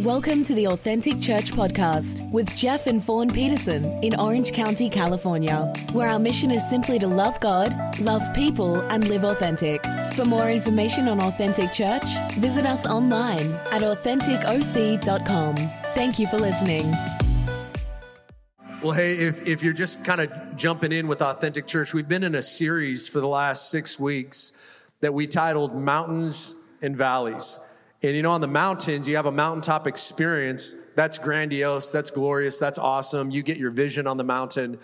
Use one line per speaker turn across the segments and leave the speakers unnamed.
Welcome to the Authentic Church Podcast with Jeff and Fawn Peterson in Orange County, California, where our mission is simply to love God, love people, and live authentic. For more information on Authentic Church, visit us online at AuthenticOC.com. Thank you for listening.
Well, hey, if, if you're just kind of jumping in with Authentic Church, we've been in a series for the last six weeks that we titled Mountains and Valleys. And you know, on the mountains, you have a mountaintop experience. That's grandiose, that's glorious, that's awesome. You get your vision on the mountain,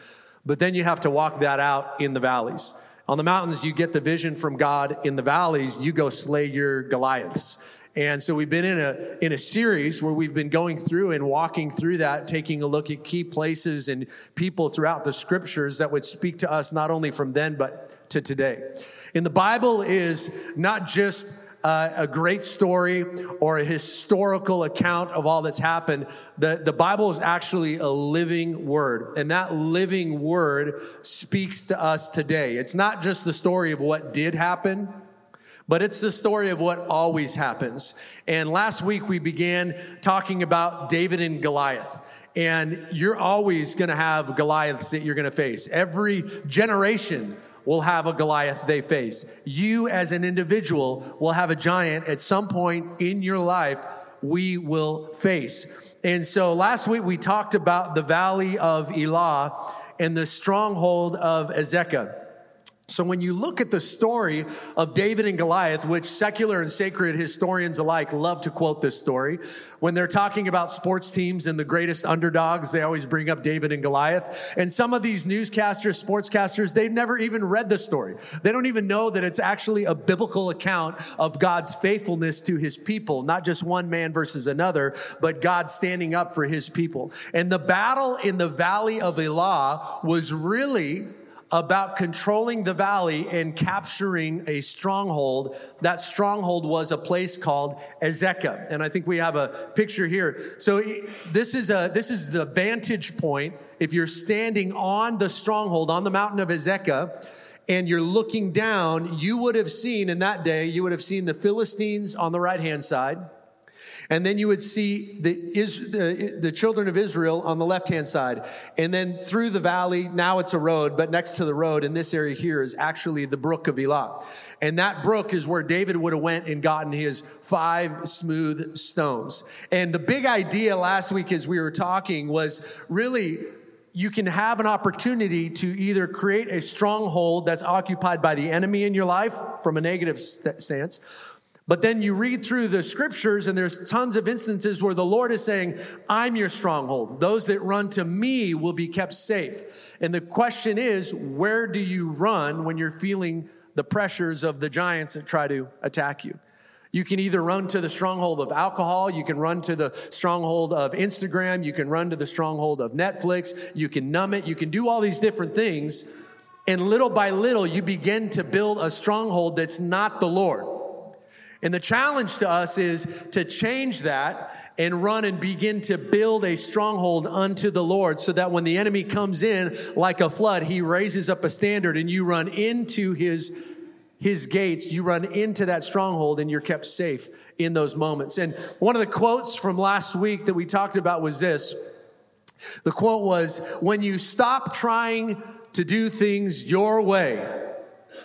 but then you have to walk that out in the valleys. On the mountains, you get the vision from God. In the valleys, you go slay your Goliaths. And so we've been in a in a series where we've been going through and walking through that, taking a look at key places and people throughout the scriptures that would speak to us not only from then but to today. And the Bible is not just uh, a great story or a historical account of all that's happened. The, the Bible is actually a living word, and that living word speaks to us today. It's not just the story of what did happen, but it's the story of what always happens. And last week we began talking about David and Goliath. And you're always going to have Goliaths that you're going to face. Every generation will have a Goliath they face. You as an individual will have a giant at some point in your life we will face. And so last week we talked about the valley of Elah and the stronghold of Azekah. So when you look at the story of David and Goliath, which secular and sacred historians alike love to quote this story, when they're talking about sports teams and the greatest underdogs, they always bring up David and Goliath. And some of these newscasters, sportscasters, they've never even read the story. They don't even know that it's actually a biblical account of God's faithfulness to his people, not just one man versus another, but God standing up for his people. And the battle in the valley of Elah was really about controlling the valley and capturing a stronghold. That stronghold was a place called Azekah. And I think we have a picture here. So this is a, this is the vantage point. If you're standing on the stronghold on the mountain of Azekah, and you're looking down, you would have seen in that day, you would have seen the Philistines on the right hand side and then you would see the, is, the, the children of Israel on the left hand side. And then through the valley, now it's a road, but next to the road in this area here is actually the brook of Elah. And that brook is where David would have went and gotten his five smooth stones. And the big idea last week as we were talking was really you can have an opportunity to either create a stronghold that's occupied by the enemy in your life from a negative st- stance, but then you read through the scriptures, and there's tons of instances where the Lord is saying, I'm your stronghold. Those that run to me will be kept safe. And the question is, where do you run when you're feeling the pressures of the giants that try to attack you? You can either run to the stronghold of alcohol, you can run to the stronghold of Instagram, you can run to the stronghold of Netflix, you can numb it, you can do all these different things. And little by little, you begin to build a stronghold that's not the Lord. And the challenge to us is to change that and run and begin to build a stronghold unto the Lord so that when the enemy comes in like a flood, he raises up a standard and you run into his his gates, you run into that stronghold and you're kept safe in those moments. And one of the quotes from last week that we talked about was this. The quote was, when you stop trying to do things your way,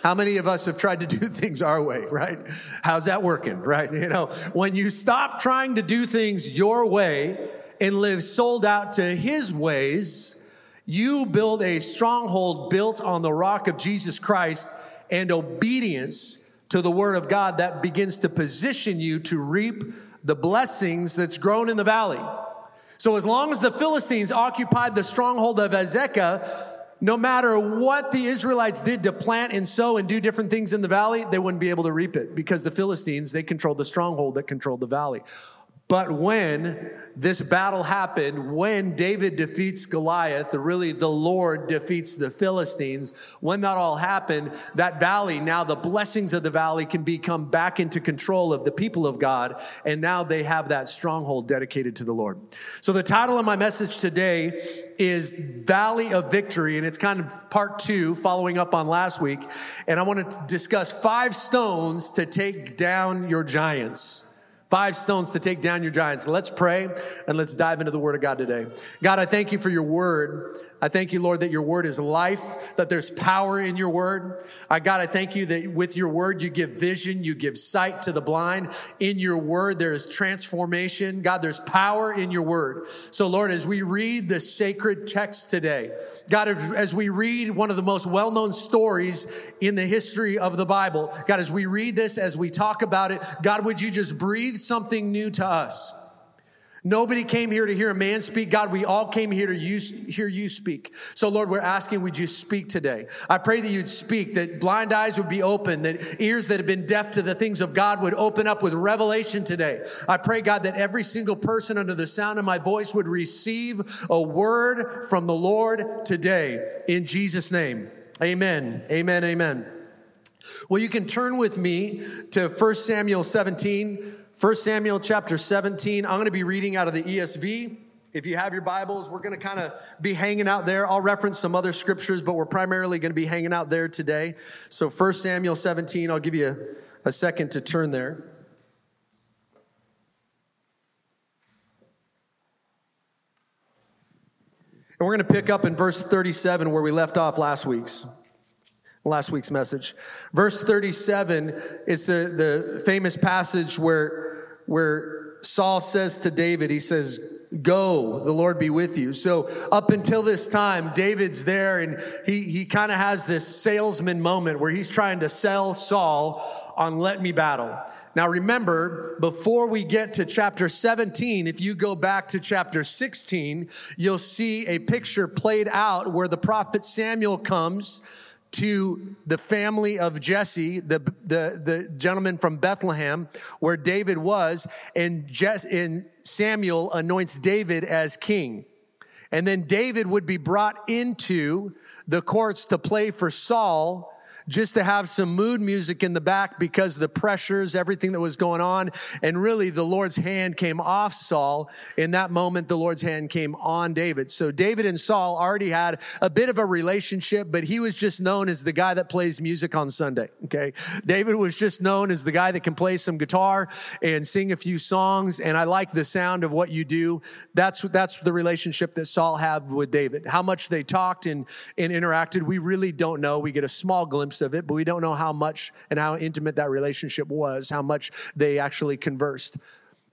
how many of us have tried to do things our way, right? How's that working, right? You know, when you stop trying to do things your way and live sold out to his ways, you build a stronghold built on the rock of Jesus Christ and obedience to the word of God that begins to position you to reap the blessings that's grown in the valley. So as long as the Philistines occupied the stronghold of Azekah, no matter what the Israelites did to plant and sow and do different things in the valley, they wouldn't be able to reap it because the Philistines, they controlled the stronghold that controlled the valley. But when this battle happened, when David defeats Goliath, really the Lord defeats the Philistines, when that all happened, that valley, now the blessings of the valley can become back into control of the people of God. And now they have that stronghold dedicated to the Lord. So the title of my message today is Valley of Victory. And it's kind of part two, following up on last week. And I want to discuss five stones to take down your giants Five stones to take down your giants. Let's pray and let's dive into the word of God today. God, I thank you for your word. I thank you, Lord, that your word is life, that there's power in your word. I, God, I thank you that with your word, you give vision, you give sight to the blind. In your word, there is transformation. God, there's power in your word. So, Lord, as we read the sacred text today, God, as we read one of the most well known stories in the history of the Bible, God, as we read this, as we talk about it, God, would you just breathe something new to us? Nobody came here to hear a man speak. God, we all came here to use, hear you speak. So, Lord, we're asking, would you speak today? I pray that you'd speak, that blind eyes would be open, that ears that have been deaf to the things of God would open up with revelation today. I pray, God, that every single person under the sound of my voice would receive a word from the Lord today. In Jesus' name, amen. Amen. Amen. Well, you can turn with me to 1 Samuel 17. 1 Samuel chapter 17. I'm going to be reading out of the ESV. If you have your Bibles, we're going to kind of be hanging out there. I'll reference some other scriptures, but we're primarily going to be hanging out there today. So 1 Samuel 17, I'll give you a, a second to turn there. And we're going to pick up in verse 37 where we left off last week's last week's message. Verse 37 is the, the famous passage where, where Saul says to David, he says, Go, the Lord be with you. So up until this time, David's there and he, he kind of has this salesman moment where he's trying to sell Saul on let me battle. Now remember, before we get to chapter 17, if you go back to chapter 16, you'll see a picture played out where the prophet Samuel comes to the family of Jesse, the, the, the gentleman from Bethlehem, where David was, and, Jess, and Samuel anoints David as king. And then David would be brought into the courts to play for Saul just to have some mood music in the back because the pressures, everything that was going on. And really the Lord's hand came off Saul. In that moment, the Lord's hand came on David. So David and Saul already had a bit of a relationship, but he was just known as the guy that plays music on Sunday. Okay. David was just known as the guy that can play some guitar and sing a few songs. And I like the sound of what you do. That's, that's the relationship that Saul had with David. How much they talked and, and interacted, we really don't know. We get a small glimpse of it, but we don't know how much and how intimate that relationship was, how much they actually conversed.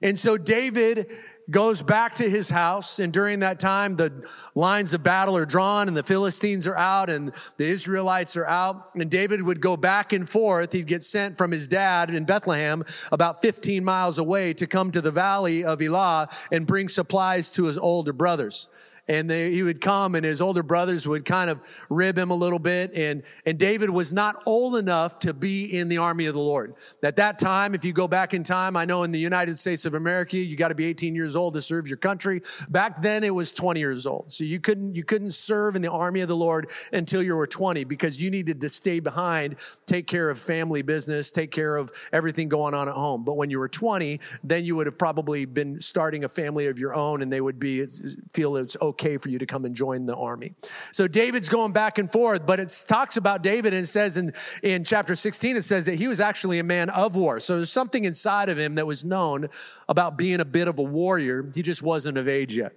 And so David goes back to his house, and during that time, the lines of battle are drawn, and the Philistines are out, and the Israelites are out. And David would go back and forth. He'd get sent from his dad in Bethlehem, about 15 miles away, to come to the valley of Elah and bring supplies to his older brothers and they, he would come and his older brothers would kind of rib him a little bit. And, and david was not old enough to be in the army of the lord. At that time if you go back in time i know in the united states of america you got to be 18 years old to serve your country. Back then it was 20 years old. So you couldn't you couldn't serve in the army of the lord until you were 20 because you needed to stay behind take care of family business take care of everything going on at home. But when you were 20 then you would have probably been starting a family of your own and they would be feel it's okay okay for you to come and join the army. So David's going back and forth, but it talks about David and it says in, in chapter 16, it says that he was actually a man of war. So there's something inside of him that was known about being a bit of a warrior. He just wasn't of age yet.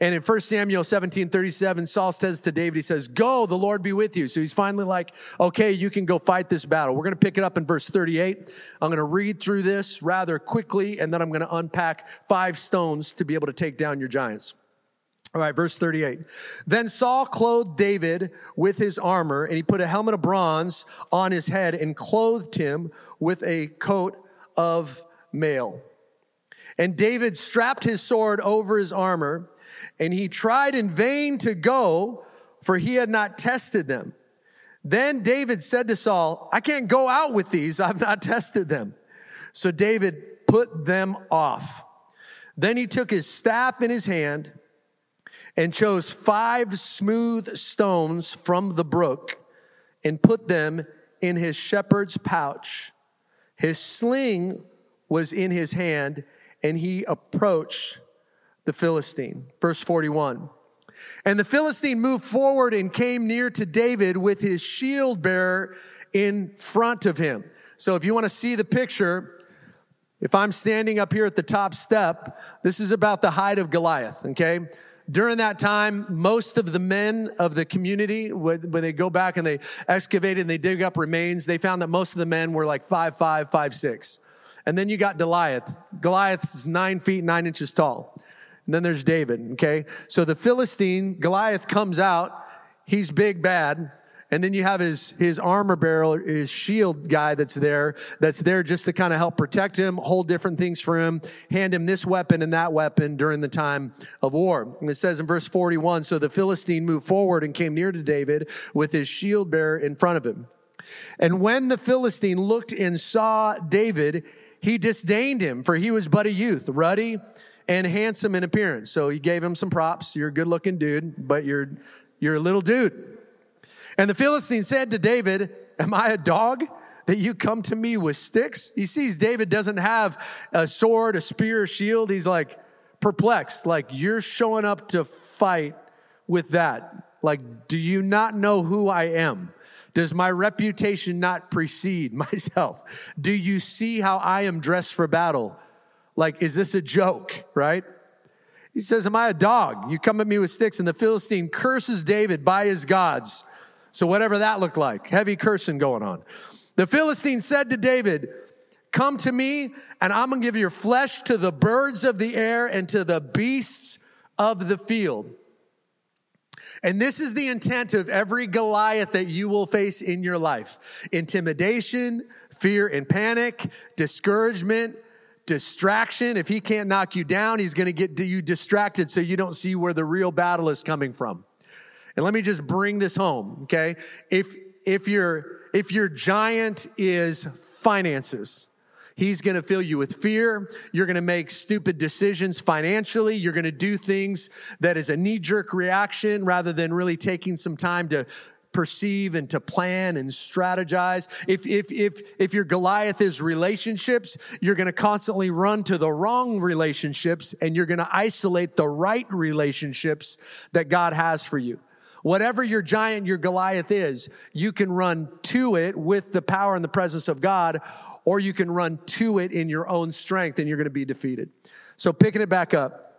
And in 1 Samuel 17, 37, Saul says to David, he says, Go, the Lord be with you. So he's finally like, Okay, you can go fight this battle. We're going to pick it up in verse 38. I'm going to read through this rather quickly, and then I'm going to unpack five stones to be able to take down your giants. All right, verse 38. Then Saul clothed David with his armor, and he put a helmet of bronze on his head and clothed him with a coat of mail. And David strapped his sword over his armor, and he tried in vain to go, for he had not tested them. Then David said to Saul, I can't go out with these, I've not tested them. So David put them off. Then he took his staff in his hand and chose five smooth stones from the brook and put them in his shepherd's pouch. His sling was in his hand, and he approached the Philistine. Verse 41. And the Philistine moved forward and came near to David with his shield bearer in front of him. So if you want to see the picture, If I'm standing up here at the top step, this is about the height of Goliath, okay? During that time, most of the men of the community, when they go back and they excavate and they dig up remains, they found that most of the men were like five, five, five, six. And then you got Goliath. Goliath is nine feet, nine inches tall. And then there's David, okay? So the Philistine, Goliath comes out. He's big, bad. And then you have his, his armor bearer, his shield guy that's there, that's there just to kind of help protect him, hold different things for him, hand him this weapon and that weapon during the time of war. And it says in verse 41, so the Philistine moved forward and came near to David with his shield bearer in front of him. And when the Philistine looked and saw David, he disdained him, for he was but a youth, ruddy and handsome in appearance. So he gave him some props. You're a good looking dude, but you're, you're a little dude. And the Philistine said to David, Am I a dog that you come to me with sticks? He sees David doesn't have a sword, a spear, a shield. He's like perplexed, like, You're showing up to fight with that. Like, do you not know who I am? Does my reputation not precede myself? Do you see how I am dressed for battle? Like, is this a joke, right? He says, Am I a dog? You come at me with sticks. And the Philistine curses David by his gods. So, whatever that looked like, heavy cursing going on. The Philistine said to David, Come to me, and I'm gonna give your flesh to the birds of the air and to the beasts of the field. And this is the intent of every Goliath that you will face in your life intimidation, fear and panic, discouragement, distraction. If he can't knock you down, he's going to get you distracted so you don't see where the real battle is coming from. And let me just bring this home, okay? If if your if your giant is finances, he's going to fill you with fear. You're going to make stupid decisions financially. You're going to do things that is a knee jerk reaction rather than really taking some time to perceive and to plan and strategize. If, if, if, if your Goliath is relationships, you're going to constantly run to the wrong relationships and you're going to isolate the right relationships that God has for you. Whatever your giant, your Goliath is, you can run to it with the power and the presence of God, or you can run to it in your own strength and you're going to be defeated. So picking it back up.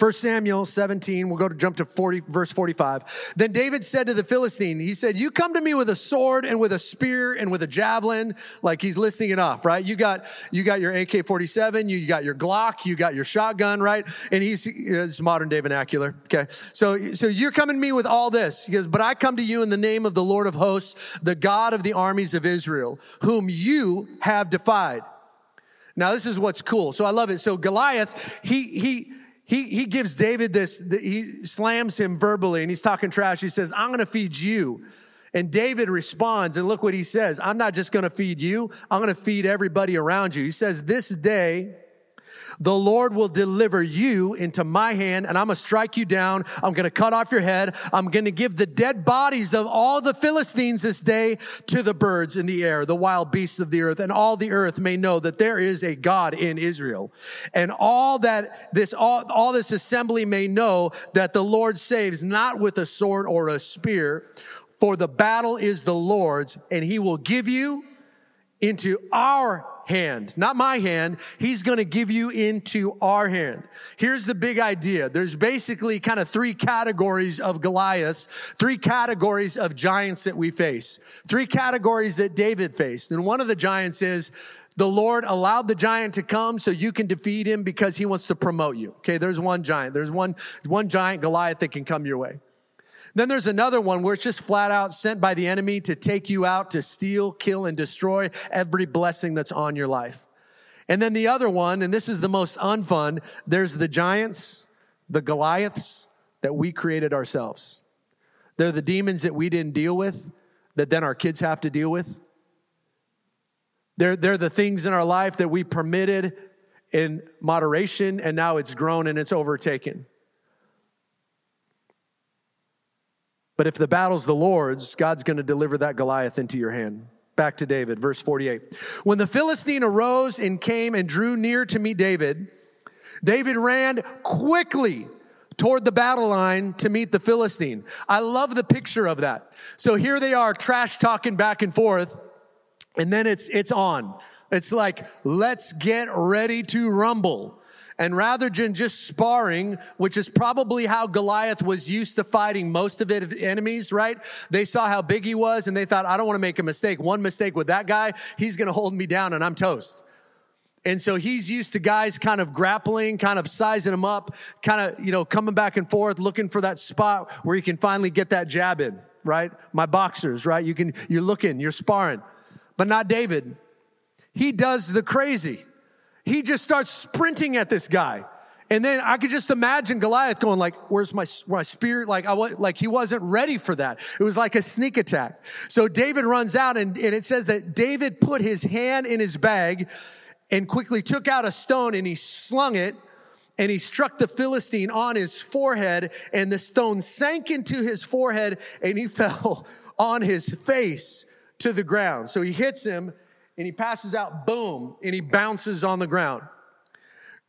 1 Samuel 17, we'll go to jump to 40, verse 45. Then David said to the Philistine, he said, you come to me with a sword and with a spear and with a javelin, like he's listing it off, right? You got, you got your AK-47, you got your Glock, you got your shotgun, right? And he's, it's modern day vernacular. Okay. So, so you're coming to me with all this. He goes, but I come to you in the name of the Lord of hosts, the God of the armies of Israel, whom you have defied. Now, this is what's cool. So I love it. So Goliath, he, he, he, he gives David this, he slams him verbally and he's talking trash. He says, I'm going to feed you. And David responds, and look what he says I'm not just going to feed you, I'm going to feed everybody around you. He says, This day, the Lord will deliver you into my hand and I'm to strike you down. I'm going to cut off your head. I'm going to give the dead bodies of all the Philistines this day to the birds in the air, the wild beasts of the earth, and all the earth may know that there is a God in Israel. And all that this, all, all this assembly may know that the Lord saves not with a sword or a spear, for the battle is the Lord's and he will give you into our hand, not my hand. He's going to give you into our hand. Here's the big idea. There's basically kind of three categories of Goliaths, three categories of giants that we face, three categories that David faced. And one of the giants is the Lord allowed the giant to come so you can defeat him because he wants to promote you. Okay, there's one giant. There's one, one giant Goliath that can come your way. Then there's another one where it's just flat out sent by the enemy to take you out to steal, kill, and destroy every blessing that's on your life. And then the other one, and this is the most unfun, there's the giants, the Goliaths that we created ourselves. They're the demons that we didn't deal with, that then our kids have to deal with. They're, they're the things in our life that we permitted in moderation, and now it's grown and it's overtaken. But if the battle's the Lord's, God's going to deliver that Goliath into your hand. Back to David, verse 48. When the Philistine arose and came and drew near to meet David, David ran quickly toward the battle line to meet the Philistine. I love the picture of that. So here they are trash talking back and forth, and then it's it's on. It's like, let's get ready to rumble. And rather than just sparring, which is probably how Goliath was used to fighting most of his enemies, right? They saw how big he was and they thought, I don't want to make a mistake. One mistake with that guy, he's going to hold me down and I'm toast. And so he's used to guys kind of grappling, kind of sizing him up, kind of, you know, coming back and forth, looking for that spot where he can finally get that jab in, right? My boxers, right? You can, you're looking, you're sparring, but not David. He does the crazy. He just starts sprinting at this guy. And then I could just imagine Goliath going like, "Where's my my spear?" Like I was like he wasn't ready for that. It was like a sneak attack. So David runs out, and, and it says that David put his hand in his bag and quickly took out a stone and he slung it and he struck the Philistine on his forehead, and the stone sank into his forehead and he fell on his face to the ground. So he hits him and he passes out, boom, and he bounces on the ground.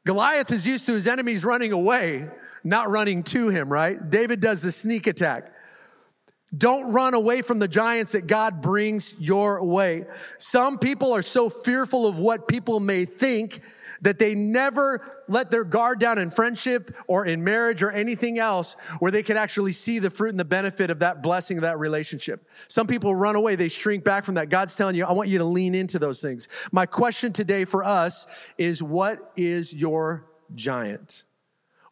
Goliath is used to his enemies running away, not running to him, right? David does the sneak attack. Don't run away from the giants that God brings your way. Some people are so fearful of what people may think that they never let their guard down in friendship or in marriage or anything else where they can actually see the fruit and the benefit of that blessing of that relationship. Some people run away, they shrink back from that. God's telling you, I want you to lean into those things. My question today for us is what is your giant?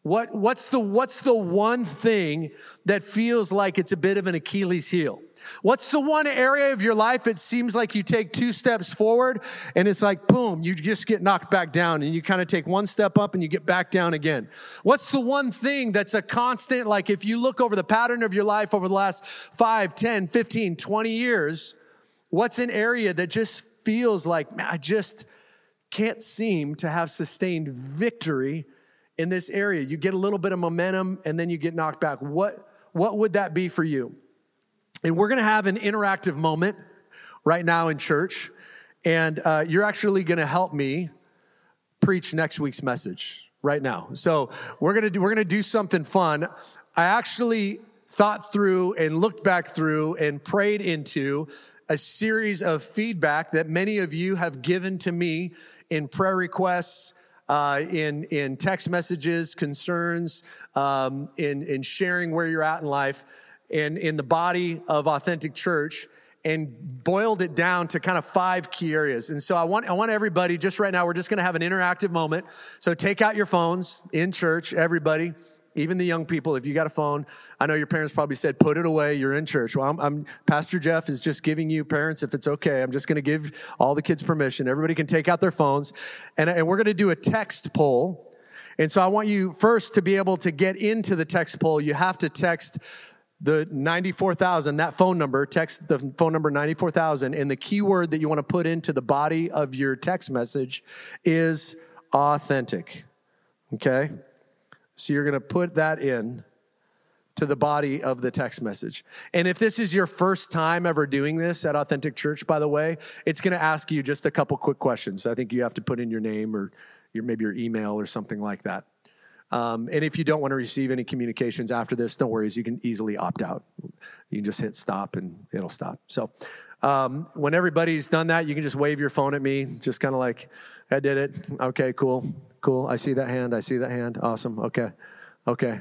What, what's, the, what's the one thing that feels like it's a bit of an Achilles heel? What's the one area of your life it seems like you take two steps forward and it's like, boom, you just get knocked back down and you kind of take one step up and you get back down again? What's the one thing that's a constant, like if you look over the pattern of your life over the last 5, 10, 15, 20 years, what's an area that just feels like, man, I just can't seem to have sustained victory in this area. You get a little bit of momentum and then you get knocked back. What, what would that be for you? And we're going to have an interactive moment right now in church. And uh, you're actually going to help me preach next week's message right now. So we're going to do, we're going to do something fun. I actually thought through and looked back through and prayed into a series of feedback that many of you have given to me in prayer requests uh, in, in text messages, concerns, um, in, in sharing where you're at in life, and in the body of Authentic Church, and boiled it down to kind of five key areas. And so I want, I want everybody, just right now, we're just going to have an interactive moment. So take out your phones in church, everybody even the young people, if you got a phone, I know your parents probably said, put it away, you're in church. Well, I'm, I'm Pastor Jeff is just giving you parents, if it's okay, I'm just going to give all the kids permission. Everybody can take out their phones and, and we're going to do a text poll. And so I want you first to be able to get into the text poll. You have to text the 94,000, that phone number, text the phone number 94,000. And the keyword that you want to put into the body of your text message is authentic. Okay? So you're going to put that in to the body of the text message. And if this is your first time ever doing this at Authentic Church, by the way, it's going to ask you just a couple quick questions. I think you have to put in your name or your, maybe your email or something like that. Um, and if you don't want to receive any communications after this, don't worry, you can easily opt out. You can just hit stop and it'll stop. So um, when everybody's done that, you can just wave your phone at me, just kind of like, I did it. Okay, cool. Cool. I see that hand. I see that hand. Awesome. Okay. Okay.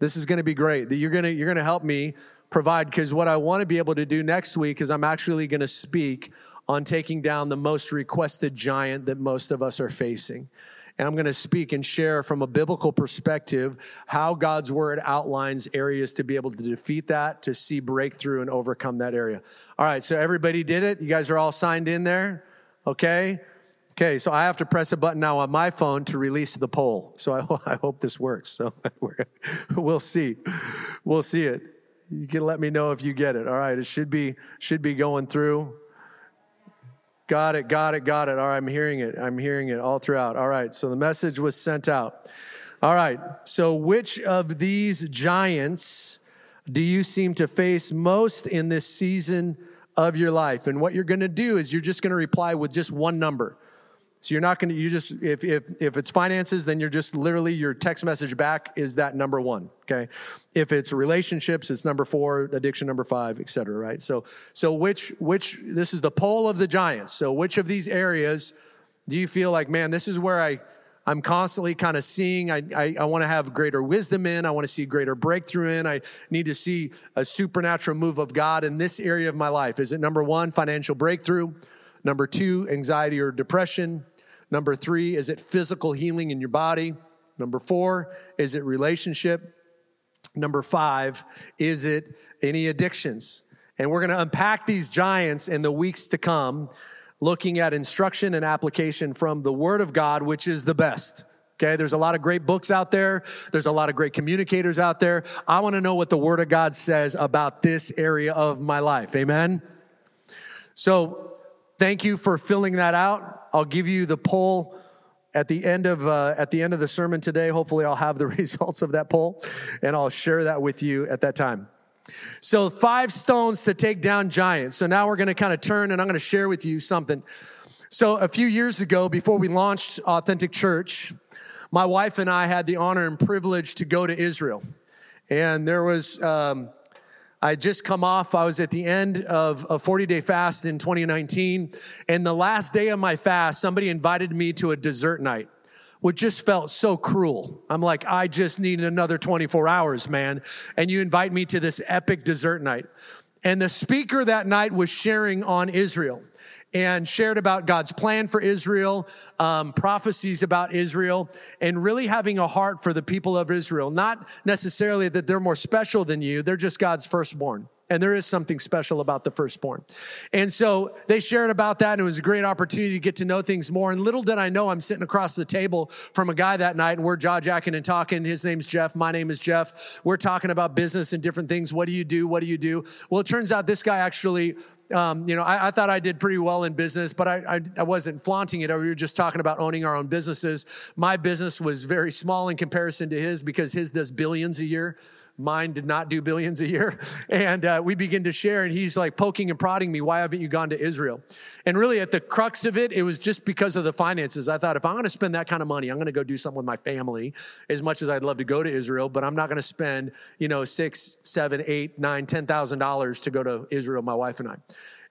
This is going to be great. You're going to you're going to help me provide because what I want to be able to do next week is I'm actually going to speak on taking down the most requested giant that most of us are facing. And I'm going to speak and share from a biblical perspective how God's word outlines areas to be able to defeat that, to see breakthrough and overcome that area. All right, so everybody did it. You guys are all signed in there. Okay. Okay, so I have to press a button now on my phone to release the poll. So I, I hope this works. So we'll see. We'll see it. You can let me know if you get it. All right, it should be should be going through. Got it, got it, got it. All right, I'm hearing it. I'm hearing it all throughout. All right, so the message was sent out. All right, so which of these giants do you seem to face most in this season of your life? And what you're going to do is you're just going to reply with just one number. So you're not going to, you just, if, if, if it's finances, then you're just literally your text message back is that number one. Okay. If it's relationships, it's number four, addiction number five, et cetera. Right. So, so which, which, this is the poll of the giants. So which of these areas do you feel like, man, this is where I, I'm constantly kind of seeing, I, I, I want to have greater wisdom in. I want to see greater breakthrough in. I need to see a supernatural move of God in this area of my life. Is it number one, financial breakthrough? Number two, anxiety or depression? Number three, is it physical healing in your body? Number four, is it relationship? Number five, is it any addictions? And we're going to unpack these giants in the weeks to come, looking at instruction and application from the Word of God, which is the best. Okay, there's a lot of great books out there. There's a lot of great communicators out there. I want to know what the Word of God says about this area of my life. Amen. So, thank you for filling that out. I'll give you the poll at the end of uh, at the end of the sermon today. Hopefully, I'll have the results of that poll, and I'll share that with you at that time. So, five stones to take down giants. So now we're going to kind of turn, and I'm going to share with you something. So, a few years ago, before we launched Authentic Church, my wife and I had the honor and privilege to go to Israel, and there was. Um, I just come off, I was at the end of a 40 day fast in 2019. And the last day of my fast, somebody invited me to a dessert night, which just felt so cruel. I'm like, I just need another 24 hours, man. And you invite me to this epic dessert night. And the speaker that night was sharing on Israel and shared about God's plan for Israel, um, prophecies about Israel, and really having a heart for the people of Israel. Not necessarily that they're more special than you, they're just God's firstborn. And there is something special about the firstborn. And so they shared about that, and it was a great opportunity to get to know things more. And little did I know, I'm sitting across the table from a guy that night, and we're jaw jacking and talking. His name's Jeff. My name is Jeff. We're talking about business and different things. What do you do? What do you do? Well, it turns out this guy actually um, you know, I, I, thought I did pretty well in business, but I, I, I, wasn't flaunting it. We were just talking about owning our own businesses. My business was very small in comparison to his because his does billions a year. Mine did not do billions a year. And uh, we begin to share, and he's like poking and prodding me, Why haven't you gone to Israel? And really, at the crux of it, it was just because of the finances. I thought, if I'm going to spend that kind of money, I'm going to go do something with my family, as much as I'd love to go to Israel, but I'm not going to spend, you know, six, seven, eight, nine, ten thousand dollars to go to Israel, my wife and I.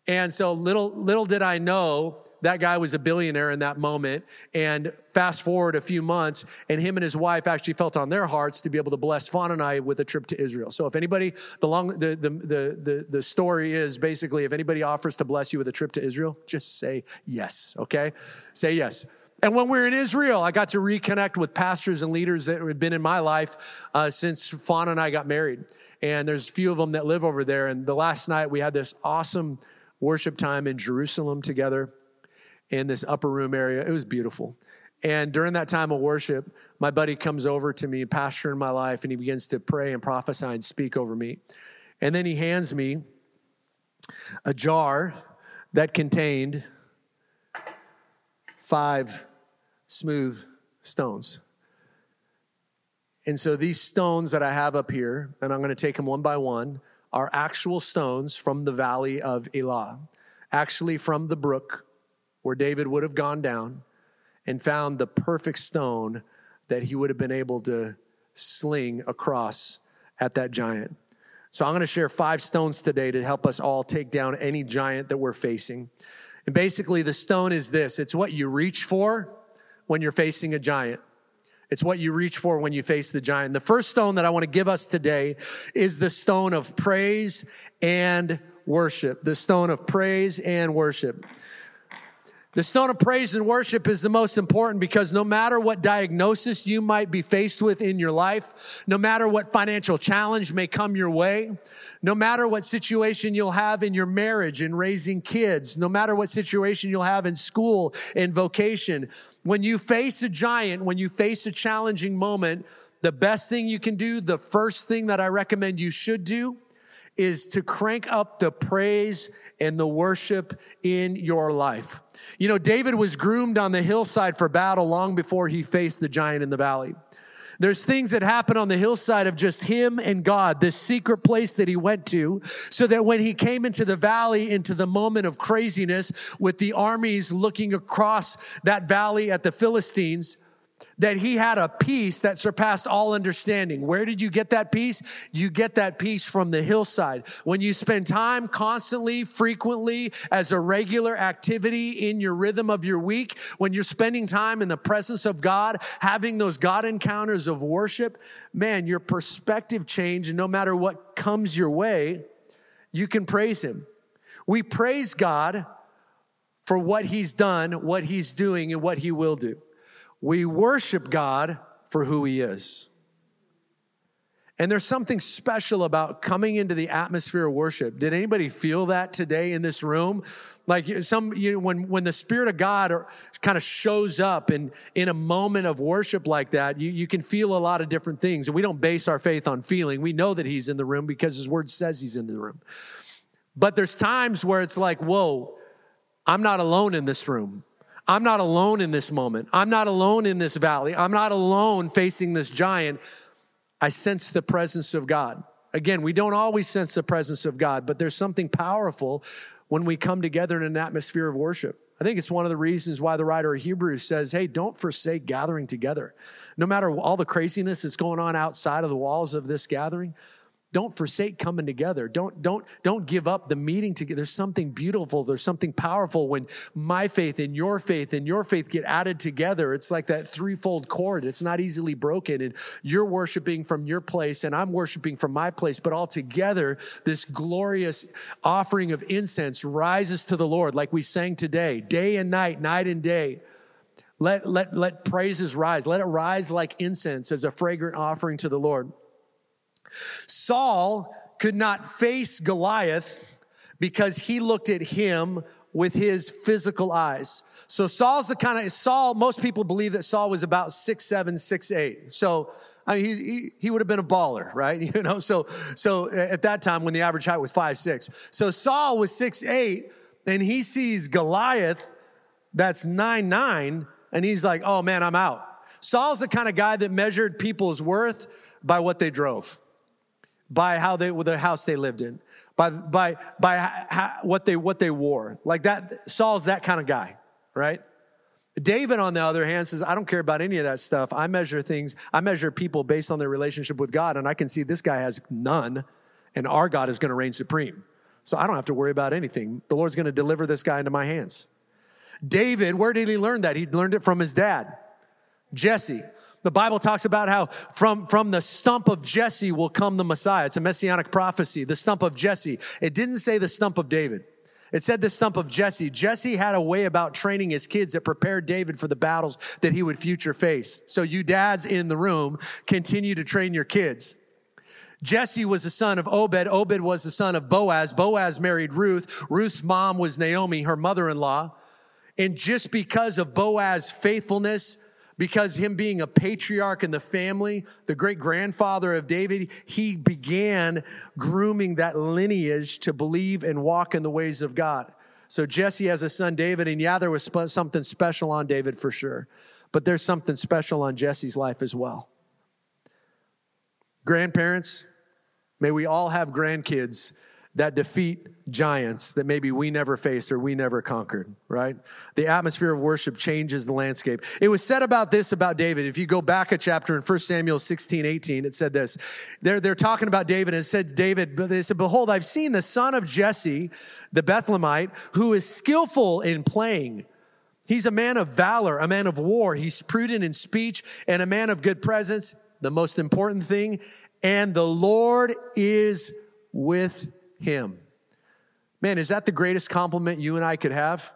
And so little, little did I know that guy was a billionaire in that moment. And fast forward a few months, and him and his wife actually felt on their hearts to be able to bless Fawn and I with a trip to Israel. So if anybody, the long, the, the, the, the, the story is basically if anybody offers to bless you with a trip to Israel, just say yes, okay? Say yes. And when we are in Israel, I got to reconnect with pastors and leaders that had been in my life uh, since Fawn and I got married. And there's a few of them that live over there. And the last night we had this awesome worship time in Jerusalem together in this upper room area. It was beautiful. And during that time of worship, my buddy comes over to me, pastor in my life, and he begins to pray and prophesy and speak over me. And then he hands me a jar that contained five smooth stones. And so these stones that I have up here, and I'm going to take them one by one, are actual stones from the valley of Elah, actually from the brook where David would have gone down and found the perfect stone that he would have been able to sling across at that giant. So I'm going to share five stones today to help us all take down any giant that we're facing. And basically, the stone is this it's what you reach for when you're facing a giant. It's what you reach for when you face the giant. The first stone that I want to give us today is the stone of praise and worship. The stone of praise and worship. The stone of praise and worship is the most important because no matter what diagnosis you might be faced with in your life, no matter what financial challenge may come your way, no matter what situation you'll have in your marriage and raising kids, no matter what situation you'll have in school and vocation, when you face a giant, when you face a challenging moment, the best thing you can do, the first thing that I recommend you should do is to crank up the praise and the worship in your life. You know, David was groomed on the hillside for battle long before he faced the giant in the valley. There's things that happen on the hillside of just him and God, this secret place that he went to, so that when he came into the valley, into the moment of craziness with the armies looking across that valley at the Philistines, that he had a peace that surpassed all understanding. Where did you get that peace? You get that peace from the hillside. When you spend time constantly, frequently, as a regular activity in your rhythm of your week, when you're spending time in the presence of God, having those God encounters of worship, man, your perspective change. And no matter what comes your way, you can praise him. We praise God for what he's done, what he's doing, and what he will do. We worship God for who He is. And there's something special about coming into the atmosphere of worship. Did anybody feel that today in this room? Like some, you know, when, when the Spirit of God kind of shows up in, in a moment of worship like that, you, you can feel a lot of different things. And we don't base our faith on feeling. We know that He's in the room because His Word says He's in the room. But there's times where it's like, whoa, I'm not alone in this room. I'm not alone in this moment. I'm not alone in this valley. I'm not alone facing this giant. I sense the presence of God. Again, we don't always sense the presence of God, but there's something powerful when we come together in an atmosphere of worship. I think it's one of the reasons why the writer of Hebrews says, hey, don't forsake gathering together. No matter all the craziness that's going on outside of the walls of this gathering, don't forsake coming together. Don't, don't, don't give up the meeting together. There's something beautiful. There's something powerful when my faith and your faith and your faith get added together. It's like that threefold cord. It's not easily broken. And you're worshiping from your place and I'm worshiping from my place. But all together, this glorious offering of incense rises to the Lord, like we sang today, day and night, night and day. Let, let, let praises rise. Let it rise like incense as a fragrant offering to the Lord. Saul could not face Goliath because he looked at him with his physical eyes. So Saul's the kind of Saul. Most people believe that Saul was about six seven, six eight. So I mean, he, he would have been a baller, right? You know, so so at that time when the average height was five six, so Saul was six eight, and he sees Goliath that's nine nine, and he's like, oh man, I'm out. Saul's the kind of guy that measured people's worth by what they drove by how they the house they lived in, by by by how, what they what they wore. Like that, Saul's that kind of guy, right? David, on the other hand, says, I don't care about any of that stuff. I measure things, I measure people based on their relationship with God, and I can see this guy has none, and our God is going to reign supreme. So I don't have to worry about anything. The Lord's going to deliver this guy into my hands. David, where did he learn that? He learned it from his dad, Jesse. The Bible talks about how from, from the stump of Jesse will come the Messiah. It's a messianic prophecy, the stump of Jesse. It didn't say the stump of David. It said the stump of Jesse. Jesse had a way about training his kids that prepared David for the battles that he would future face. So you dads in the room, continue to train your kids. Jesse was the son of Obed. Obed was the son of Boaz. Boaz married Ruth. Ruth's mom was Naomi, her mother-in-law. And just because of Boaz's faithfulness, because him being a patriarch in the family, the great grandfather of David, he began grooming that lineage to believe and walk in the ways of God. So Jesse has a son, David, and yeah, there was something special on David for sure, but there's something special on Jesse's life as well. Grandparents, may we all have grandkids that defeat giants that maybe we never faced or we never conquered, right? The atmosphere of worship changes the landscape. It was said about this about David. If you go back a chapter in 1 Samuel 16, 18, it said this. They're, they're talking about David and it said, David, they said, Behold, I've seen the son of Jesse, the Bethlehemite, who is skillful in playing. He's a man of valor, a man of war. He's prudent in speech and a man of good presence. The most important thing, and the Lord is with him. Man, is that the greatest compliment you and I could have?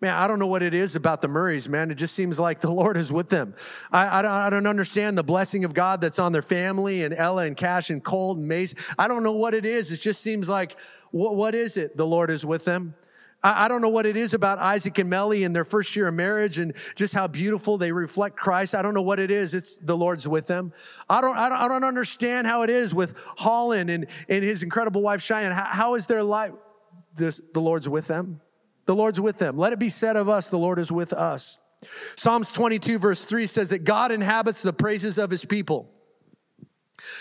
Man, I don't know what it is about the Murrays, man. It just seems like the Lord is with them. I, I, don't, I don't understand the blessing of God that's on their family and Ella and Cash and Colt and Mace. I don't know what it is. It just seems like, what, what is it? The Lord is with them. I, I don't know what it is about Isaac and Melly in their first year of marriage and just how beautiful they reflect Christ. I don't know what it is. It's the Lord's with them. I don't, I don't, I don't understand how it is with Holland and, and his incredible wife Cheyenne. how, how is their life? this, the Lord's with them. The Lord's with them. Let it be said of us, the Lord is with us. Psalms 22, verse 3 says that God inhabits the praises of his people.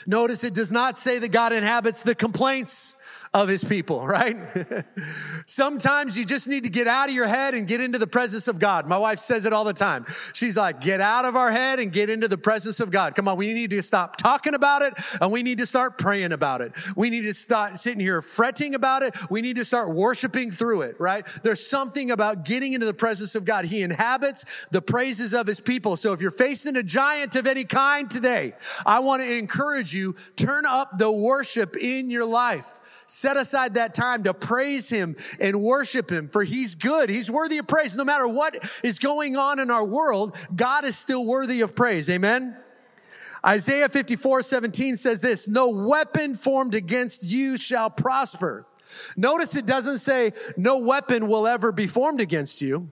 Notice it does not say that God inhabits the complaints of his people, right? Sometimes you just need to get out of your head and get into the presence of God. My wife says it all the time. She's like, get out of our head and get into the presence of God. Come on, we need to stop talking about it and we need to start praying about it. We need to start sitting here fretting about it. We need to start worshiping through it, right? There's something about getting into the presence of God. He inhabits the praises of his people. So if you're facing a giant of any kind today, I want to encourage you, turn up the worship in your life. Set aside that time to praise him and worship him for he's good. He's worthy of praise. No matter what is going on in our world, God is still worthy of praise. Amen. Isaiah 54, 17 says this, no weapon formed against you shall prosper. Notice it doesn't say no weapon will ever be formed against you.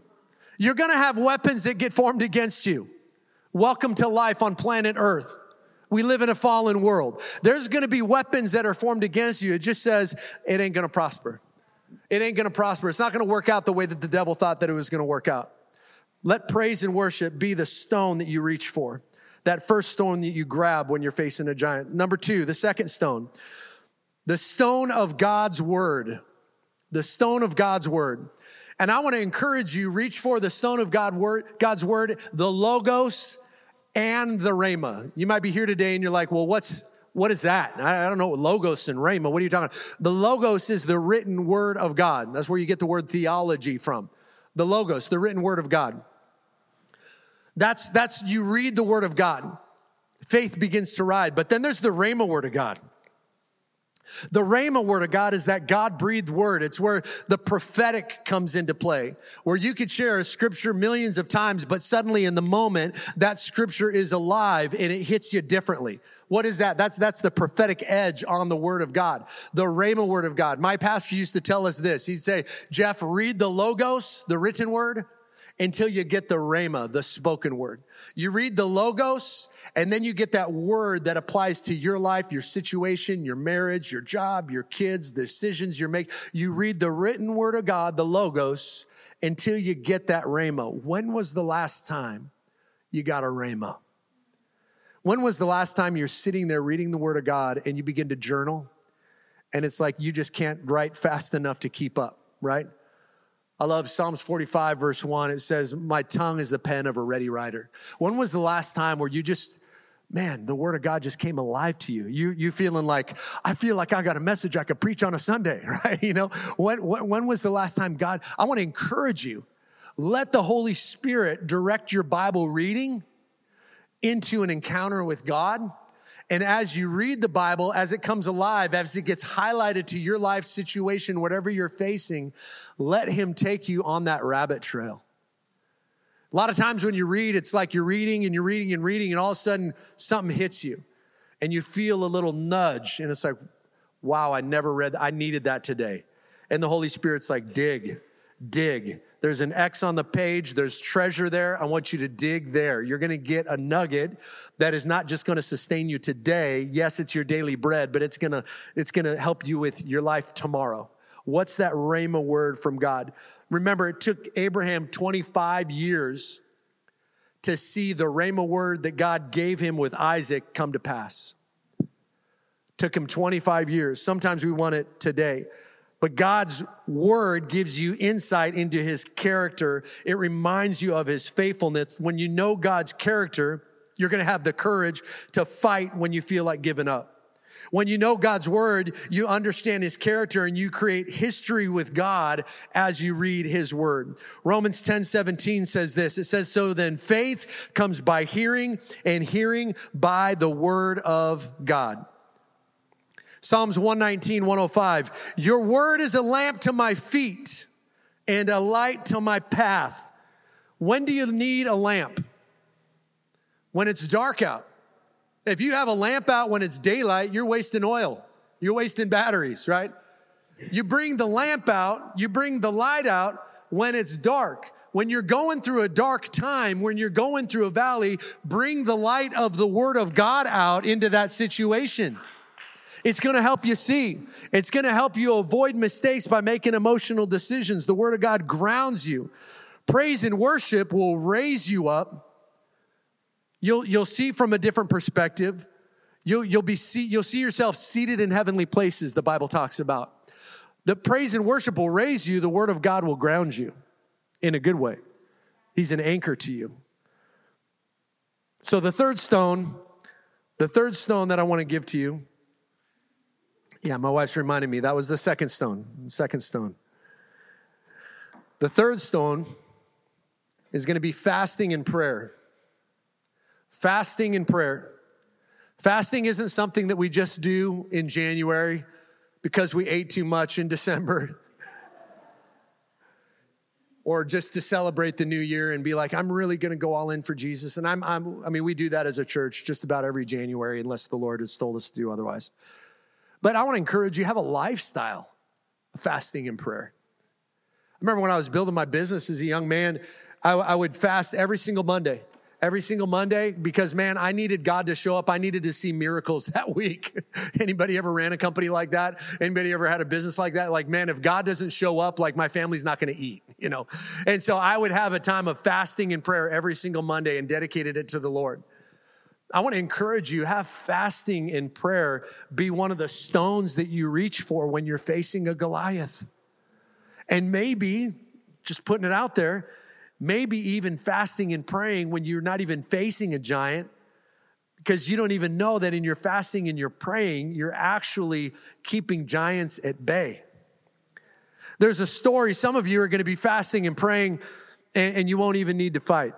You're going to have weapons that get formed against you. Welcome to life on planet earth. We live in a fallen world. There's going to be weapons that are formed against you. It just says it ain't going to prosper. It ain't going to prosper. It's not going to work out the way that the devil thought that it was going to work out. Let praise and worship be the stone that you reach for. That first stone that you grab when you're facing a giant. Number two, the second stone, the stone of God's word. The stone of God's word. And I want to encourage you, reach for the stone of God word, God's word, the logos and the Rhema. You might be here today and you're like, well, what's what is that? I, don't know logos and rhema. What are you talking about? The logos is the written word of God. That's where you get the word theology from. The logos, the written word of God. That's that's you read the word of God. Faith begins to ride. But then there's the rhema word of God. The Rhema word of God is that God breathed word. It's where the prophetic comes into play, where you could share a scripture millions of times, but suddenly in the moment, that scripture is alive and it hits you differently. What is that? That's, that's the prophetic edge on the word of God, the Rhema word of God. My pastor used to tell us this. He'd say, Jeff, read the Logos, the written word, until you get the Rhema, the spoken word. You read the Logos, and then you get that word that applies to your life, your situation, your marriage, your job, your kids, the decisions you're making. You read the written word of God, the Logos, until you get that Rhema. When was the last time you got a Rhema? When was the last time you're sitting there reading the word of God and you begin to journal? And it's like you just can't write fast enough to keep up, right? I love Psalms 45, verse 1. It says, My tongue is the pen of a ready writer. When was the last time where you just, man, the word of God just came alive to you? You, you feeling like, I feel like I got a message I could preach on a Sunday, right? You know, when, when was the last time God, I want to encourage you, let the Holy Spirit direct your Bible reading into an encounter with God and as you read the Bible, as it comes alive, as it gets highlighted to your life situation, whatever you're facing, let Him take you on that rabbit trail. A lot of times when you read, it's like you're reading and you're reading and reading, and all of a sudden something hits you and you feel a little nudge. And it's like, wow, I never read. I needed that today. And the Holy Spirit's like, dig, dig. There's an X on the page. There's treasure there. I want you to dig there. You're going to get a nugget that is not just going to sustain you today. Yes, it's your daily bread, but it's going to, it's going to help you with your life tomorrow. What's that Rhema word from God? Remember, it took Abraham 25 years to see the Rhema word that God gave him with Isaac come to pass. Took him 25 years. Sometimes we want it today. But God's word gives you insight into his character. It reminds you of his faithfulness. When you know God's character, you're going to have the courage to fight when you feel like giving up. When you know God's word, you understand his character and you create history with God as you read his word. Romans 10 17 says this. It says, So then faith comes by hearing, and hearing by the word of God. Psalms 119, 105. Your word is a lamp to my feet and a light to my path. When do you need a lamp? When it's dark out. If you have a lamp out when it's daylight, you're wasting oil. You're wasting batteries, right? You bring the lamp out, you bring the light out when it's dark. When you're going through a dark time, when you're going through a valley, bring the light of the Word of God out into that situation. It's going to help you see. It's going to help you avoid mistakes by making emotional decisions. The Word of God grounds you. Praise and worship will raise you up. You'll, you'll see from a different perspective. You'll, you'll, be see, you'll see yourself seated in heavenly places, the Bible talks about. The praise and worship will raise you, the word of God will ground you in a good way. He's an anchor to you. So, the third stone, the third stone that I want to give to you, yeah, my wife's reminding me that was the second stone. The second stone. The third stone is going to be fasting and prayer. Fasting and prayer. Fasting isn't something that we just do in January because we ate too much in December or just to celebrate the new year and be like, I'm really going to go all in for Jesus. And I'm, I'm, I mean, we do that as a church just about every January, unless the Lord has told us to do otherwise. But I want to encourage you have a lifestyle of fasting and prayer. I remember when I was building my business as a young man, I, I would fast every single Monday every single Monday because man, I needed God to show up. I needed to see miracles that week. Anybody ever ran a company like that? Anybody ever had a business like that? Like, man, if God doesn't show up, like my family's not going to eat, you know? And so I would have a time of fasting and prayer every single Monday and dedicated it to the Lord. I want to encourage you, have fasting and prayer be one of the stones that you reach for when you're facing a Goliath. And maybe, just putting it out there, maybe even fasting and praying when you're not even facing a giant because you don't even know that in your fasting and your praying, you're actually keeping giants at bay. There's a story, some of you are going to be fasting and praying, and, and you won't even need to fight.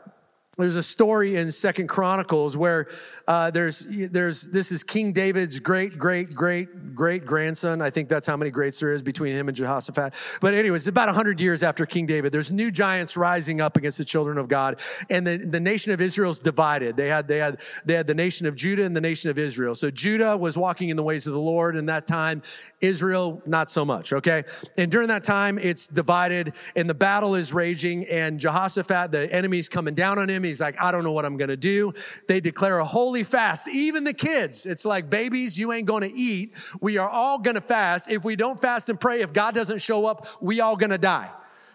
There's a story in Second Chronicles where uh, there's there's this is King David's great great great great grandson. I think that's how many greats there is between him and Jehoshaphat. But anyways, about hundred years after King David, there's new giants rising up against the children of God, and the, the nation of Israel's divided. They had they had they had the nation of Judah and the nation of Israel. So Judah was walking in the ways of the Lord in that time. Israel not so much. Okay, and during that time it's divided, and the battle is raging, and Jehoshaphat, the enemy's coming down on him. He's like, I don't know what I'm to do. They declare a holy fast. Even the kids, it's like, babies, you ain't to eat. We are all to fast. If we don't fast and pray, if God doesn't show up, we all to die.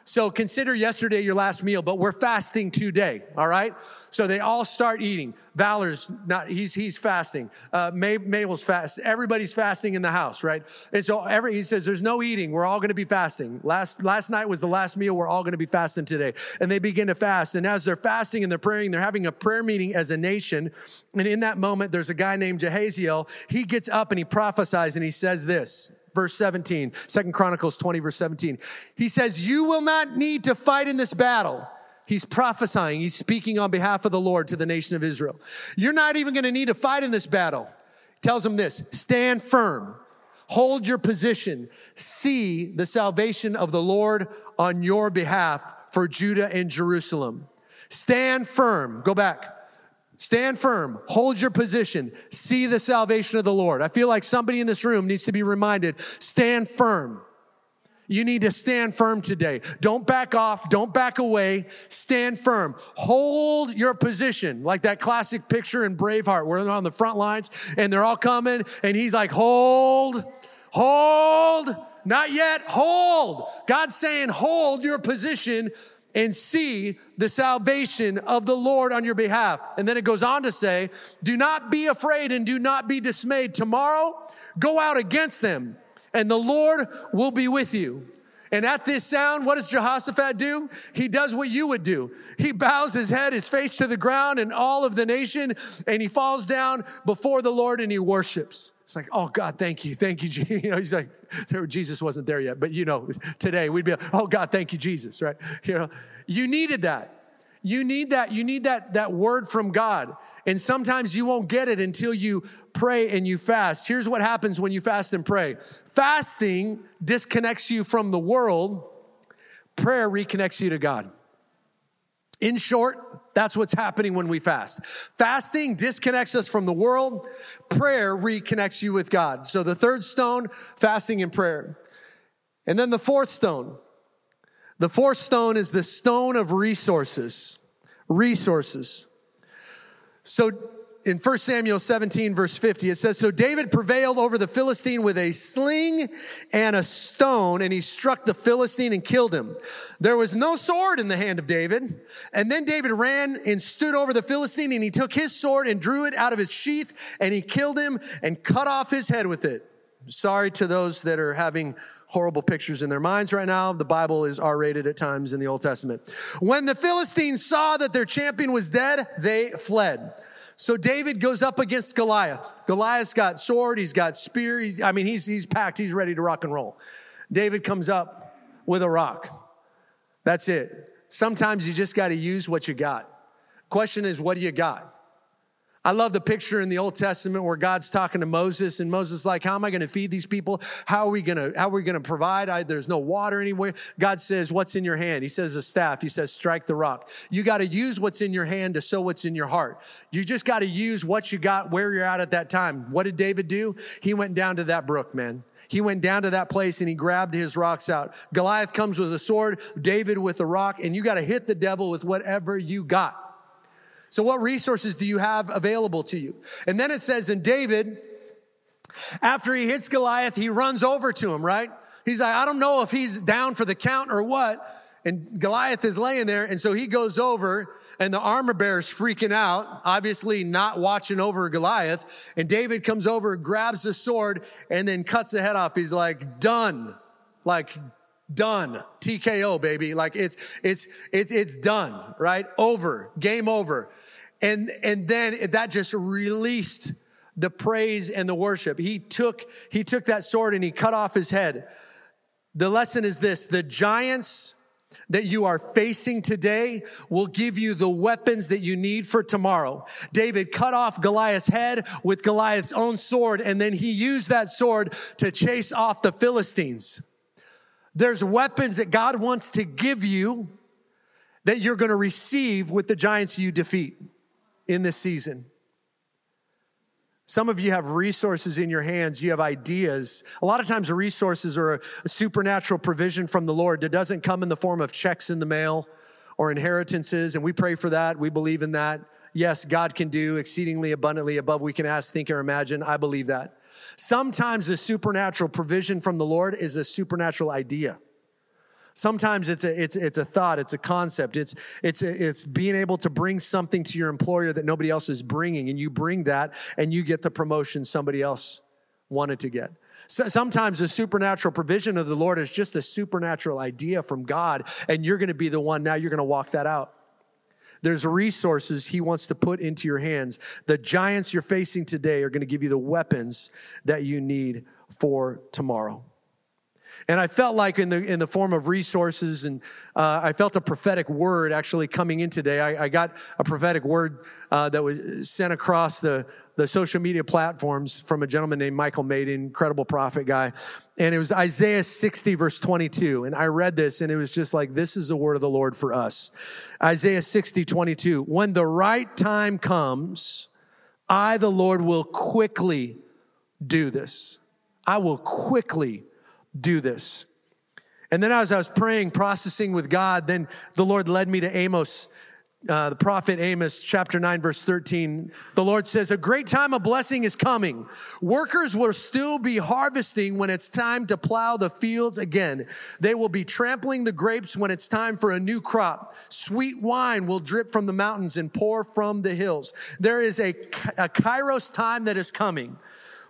So consider yesterday your last meal, but we're fasting today, all right? So they all start eating. Valor's not, he's, he's fasting. Uh, Mabel's fast. Everybody's fasting in the house, right? And so every, he says, there's no eating. We're all going to be fasting. Last, last night was the last meal. We're all going to be fasting today. And they begin to fast. And as they're fasting and they're praying, they're having a prayer meeting as a nation. And in that moment, there's a guy named Jahaziel. He gets up and he prophesies and he says this verse 17, Second Chronicles 20, verse 17. He says, You will not need to fight in this battle. He's prophesying, he's speaking on behalf of the Lord to the nation of Israel. You're not even going to need to fight in this battle. Tells them this stand firm, hold your position, see the salvation of the Lord on your behalf for Judah and Jerusalem. Stand firm. Go back. Stand firm, hold your position, see the salvation of the Lord. I feel like somebody in this room needs to be reminded stand firm. You need to stand firm today. Don't back off. Don't back away. Stand firm. Hold your position. Like that classic picture in Braveheart where they're on the front lines and they're all coming and he's like, hold, hold, not yet, hold. God's saying, hold your position and see the salvation of the Lord on your behalf. And then it goes on to say, do not be afraid and do not be dismayed. Tomorrow, go out against them and the Lord will be with you. And at this sound, what does Jehoshaphat do? He does what you would do. He bows his head, his face to the ground, and all of the nation, and he falls down before the Lord and he worships. It's like, oh God, thank you, thank you. You know, he's like, Jesus wasn't there yet, but you know, today we'd be like, oh God, thank you, Jesus, right? You know, you needed that. You need that. You need that, that word from God. And sometimes you won't get it until you pray and you fast. Here's what happens when you fast and pray. Fasting disconnects you from the world. Prayer reconnects you to God. In short, that's what's happening when we fast. Fasting disconnects us from the world. Prayer reconnects you with God. So the third stone, fasting and prayer. And then the fourth stone. The fourth stone is the stone of resources. Resources. So in 1 Samuel 17, verse 50, it says, So David prevailed over the Philistine with a sling and a stone, and he struck the Philistine and killed him. There was no sword in the hand of David. And then David ran and stood over the Philistine, and he took his sword and drew it out of its sheath, and he killed him and cut off his head with it. Sorry to those that are having horrible pictures in their minds right now. The Bible is R rated at times in the Old Testament. When the Philistines saw that their champion was dead, they fled. So David goes up against Goliath. Goliath's got sword, he's got spear, he's, I mean, he's, he's packed, he's ready to rock and roll. David comes up with a rock. That's it. Sometimes you just got to use what you got. Question is, what do you got? I love the picture in the Old Testament where God's talking to Moses, and Moses is like, "How am I going to feed these people? How are we going to How are we going to provide? I, there's no water anywhere." God says, "What's in your hand?" He says, "A staff." He says, "Strike the rock." You got to use what's in your hand to sow what's in your heart. You just got to use what you got where you're at at that time. What did David do? He went down to that brook, man. He went down to that place and he grabbed his rocks out. Goliath comes with a sword, David with a rock, and you got to hit the devil with whatever you got. So, what resources do you have available to you? And then it says, in David, after he hits Goliath, he runs over to him, right? He's like, I don't know if he's down for the count or what. And Goliath is laying there. And so he goes over, and the armor bearer's freaking out, obviously not watching over Goliath. And David comes over, grabs the sword, and then cuts the head off. He's like, done. Like, done tko baby like it's it's it's it's done right over game over and, and then that just released the praise and the worship. He took, he took that sword and he cut off his head. The lesson is this, the giants that you are facing today will give you the weapons that you need for tomorrow. David cut off Goliath's head with Goliath's own sword, and then he used that sword to chase off the Philistines. There's weapons that God wants to give you that you're going to receive with the giants you defeat in this season. Some of you have resources in your hands. You have ideas. A lot of times, resources are a, supernatural provision from the Lord that doesn't come in the form of checks in the mail or inheritances. And we pray for that. We believe in that. Yes, God can do exceedingly abundantly above we can ask, think, or imagine. I believe that. Sometimes the supernatural provision from the Lord is a supernatural idea. Sometimes it's a, it's, it's a thought, it's a concept, it's, it's, a, it's being able to bring something to your employer that nobody else is bringing, and you bring that and you get the promotion somebody else wanted to get. So sometimes the supernatural provision of the Lord is just a supernatural idea from God, and you're going to be the one now you're going to walk that out. There's resources He wants to put into your hands. The giants you're facing today are going to give you the weapons that you need for tomorrow. And I felt like in the, in the form of resources, and uh, I felt a prophetic word actually coming in today. I, I got a prophetic word uh, that was sent across the, the social media platforms from a gentleman named Michael Maiden, incredible prophet guy. And it was Isaiah 60, verse 22. And I read this, and it was just like, this is the word of the Lord for us. Isaiah 60, 22. When the right time comes, I, the Lord, will quickly do this. I will quickly do this. And then as I was praying, processing with God, then the Lord led me to Amos, uh, the prophet Amos, chapter 9, verse 13. The Lord says, A great time of blessing is coming. Workers will still be harvesting when it's time to plow the fields again. They will be trampling the grapes when it's time for a new crop. Sweet wine will drip from the mountains and pour from the hills. There is a, a kairos time that is coming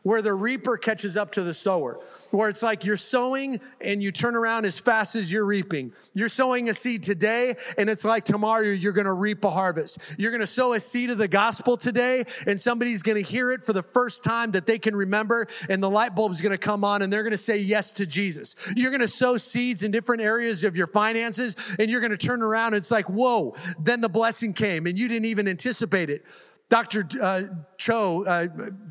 where the reaper catches up to the sower, where it's like you're sowing and you turn around as fast as you're reaping. You're sowing a seed today, and it's like tomorrow you're to reap a harvest. You're to sow a seed of the gospel today, and somebody's to hear it for the first time that they can remember, and the light bulb's to come on, and they're to say yes to Jesus. You're to sow seeds in different areas of your finances, and you're to turn around, and it's like, whoa, then the blessing came, and you didn't even anticipate it. Dr. Uh, Cho, uh,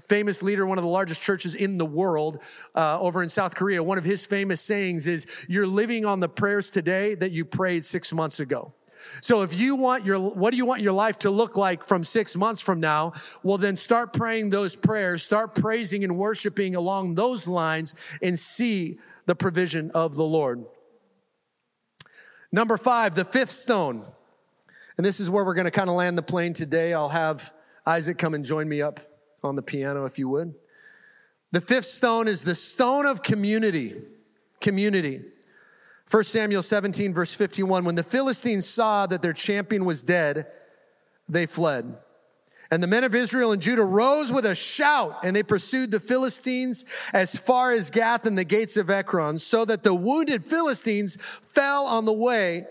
famous leader, one of the largest churches in the world uh, over in South Korea, one of his famous sayings is, You're living on the prayers today that you prayed six months ago. So if you want your, what do you want your life to look like from six months from now? Well, then start praying those prayers, start praising and worshiping along those lines and see the provision of the Lord. Number five, the fifth stone. And this is where we're going to kind of land the plane today. I'll have Isaac, come and join me up on the piano if you would. The fifth stone is the stone of community. Community. 1 Samuel 17, verse 51 When the Philistines saw that their champion was dead, they fled. And the men of Israel and Judah rose with a shout, and they pursued the Philistines as far as Gath and the gates of Ekron, so that the wounded Philistines fell on the way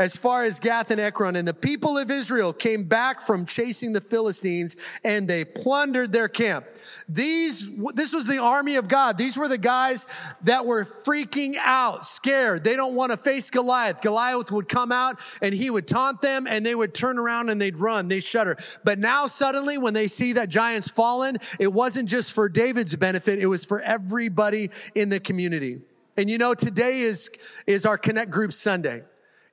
as far as Gath and Ekron. And the people of Israel came back from chasing the Philistines and they plundered their camp. These, this was the army of God. These were the guys that were freaking out, scared. They don't want to face Goliath. Goliath would come out and he would taunt them and they would turn around and they'd run. They shudder. But now suddenly when they see that giant's fallen, it wasn't just for David's benefit. It was for everybody in the community. And you know, today is, is our Connect Group Sunday.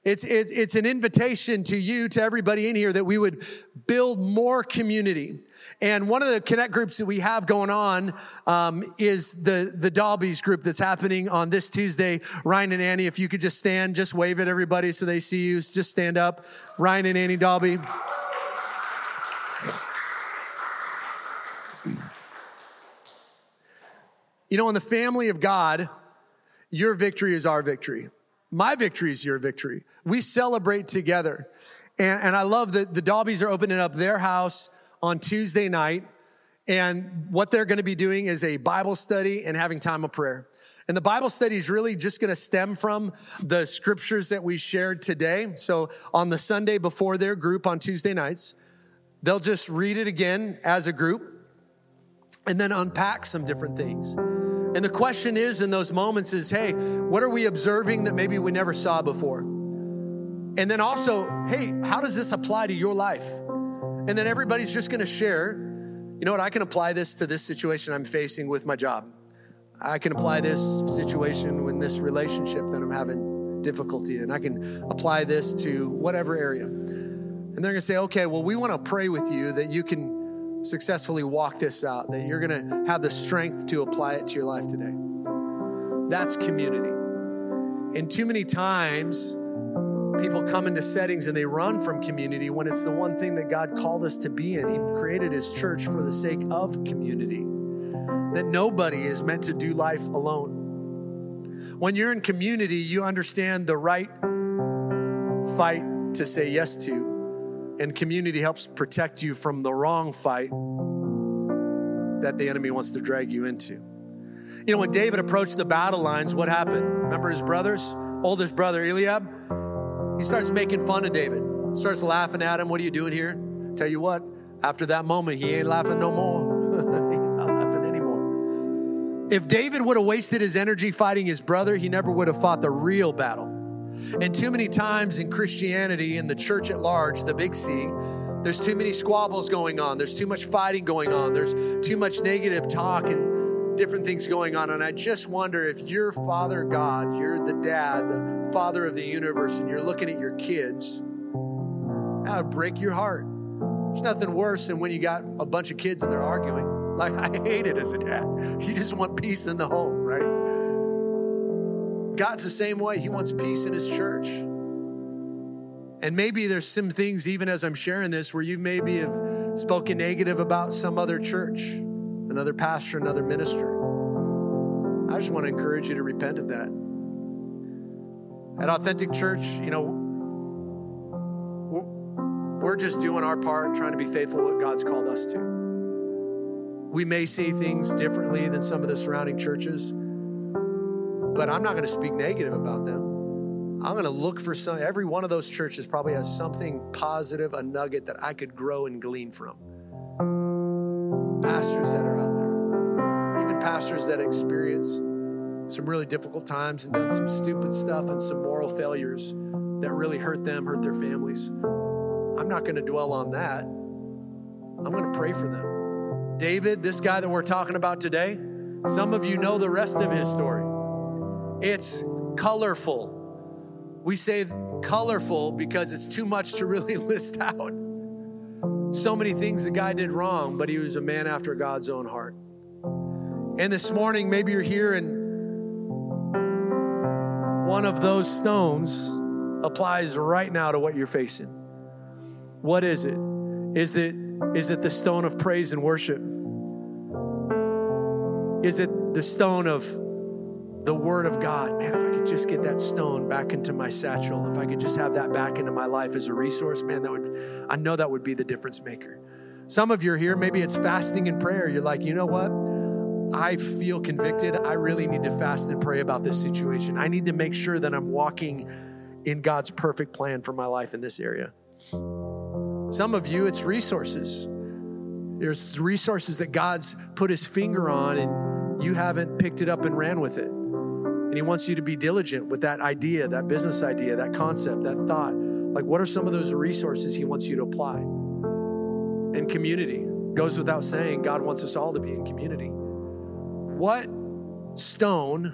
It's, it's, it's an invitation to you, to everybody in here, that we would build more community. And one of the connect groups that we have going on um, is the the Dalby's group that's happening on this Tuesday. Ryan and Annie, if you could just stand, just wave at everybody so they see you. Just stand up. Ryan and Annie Dalby. You know, in the family of God, your victory is our victory. My victory is your victory. We celebrate together. And, and I love that the Dalbys are opening up their house on Tuesday night. And what they're going to be doing is a Bible study and having time of prayer. And the Bible study is really just going to stem from the scriptures that we shared today. So on the Sunday before their group on Tuesday nights, they'll just read it again as a group and then unpack some different things. And the question is in those moments is, hey, what are we observing that maybe we never saw before? And then also, hey, how does this apply to your life? And then everybody's just gonna share, you know what, I can apply this to this situation I'm facing with my job. I can apply this situation in this relationship that I'm having difficulty in. I can apply this to whatever area. And they're gonna say, okay, well, we wanna pray with you that you can successfully walk this out, that you're going to have the strength to apply it to your life today. That's community. And too many times, people come into settings and they run from community when it's the one thing that God called us to be in. He created His church for the sake of community, that nobody is meant to do life alone. When you're in community, you understand the right fight to say yes to and community helps protect you from the wrong fight that the enemy wants to drag you into. You know, when David approached the battle lines, what happened? Remember his brothers? Oldest brother, Eliab? He starts making fun of David, starts laughing at him. What are you doing here? Tell you what, after that moment, he ain't laughing no more. He's not laughing anymore. If David would have wasted his energy fighting his brother, he never would have fought the real battle. And too many times in Christianity, in the church at large, the big C, there's too many squabbles going on. There's too much fighting going on. There's too much negative talk and different things going on. And I just wonder if you're Father God, you're the dad, the father of the universe, and you're looking at your kids, that would break your heart. There's nothing worse than when you got a bunch of kids and they're arguing. Like, I hate it as a dad. You just want peace in the home, right? God's the same way. He wants peace in His church. And maybe there's some things, even as I'm sharing this, where you maybe have spoken negative about some other church, another pastor, another minister. I just want to encourage you to repent of that. At Authentic Church, you know, we're just doing our part, trying to be faithful what God's called us to. We may see things differently than some of the surrounding churches but I'm not going to speak negative about them. I'm going to look for some, every one of those churches probably has something positive, a nugget that I could grow and glean from. Pastors that are out there, even pastors that experience some really difficult times and done some stupid stuff and some moral failures that really hurt them, hurt their families. I'm not going to dwell on that. I'm going to pray for them. David, this guy that we're talking about today, some of you know the rest of his story. It's colorful. We say colorful because it's too much to really list out. So many things the guy did wrong, but he was a man after God's own heart. And this morning, maybe you're here and one of those stones applies right now to what you're facing. What is it? Is it Is it the stone of praise and worship? Is it the stone of the Word of God? Man, if I could just get that stone back into my satchel, if I could just have that back into my life as a resource, man, that would, I know that would be the difference maker. Some of you are here, maybe it's fasting and prayer. You're like, you know what? I feel convicted. I really need to fast and pray about this situation. I need to make sure that I'm walking in God's perfect plan for my life in this area. Some of you, it's resources. There's resources that God's put his finger on and you haven't picked it up and ran with it. He wants you to be diligent with that idea, that business idea, that concept, that thought. Like, what are some of those resources he wants you to apply? And community goes without saying, God wants us all to be in community. What stone,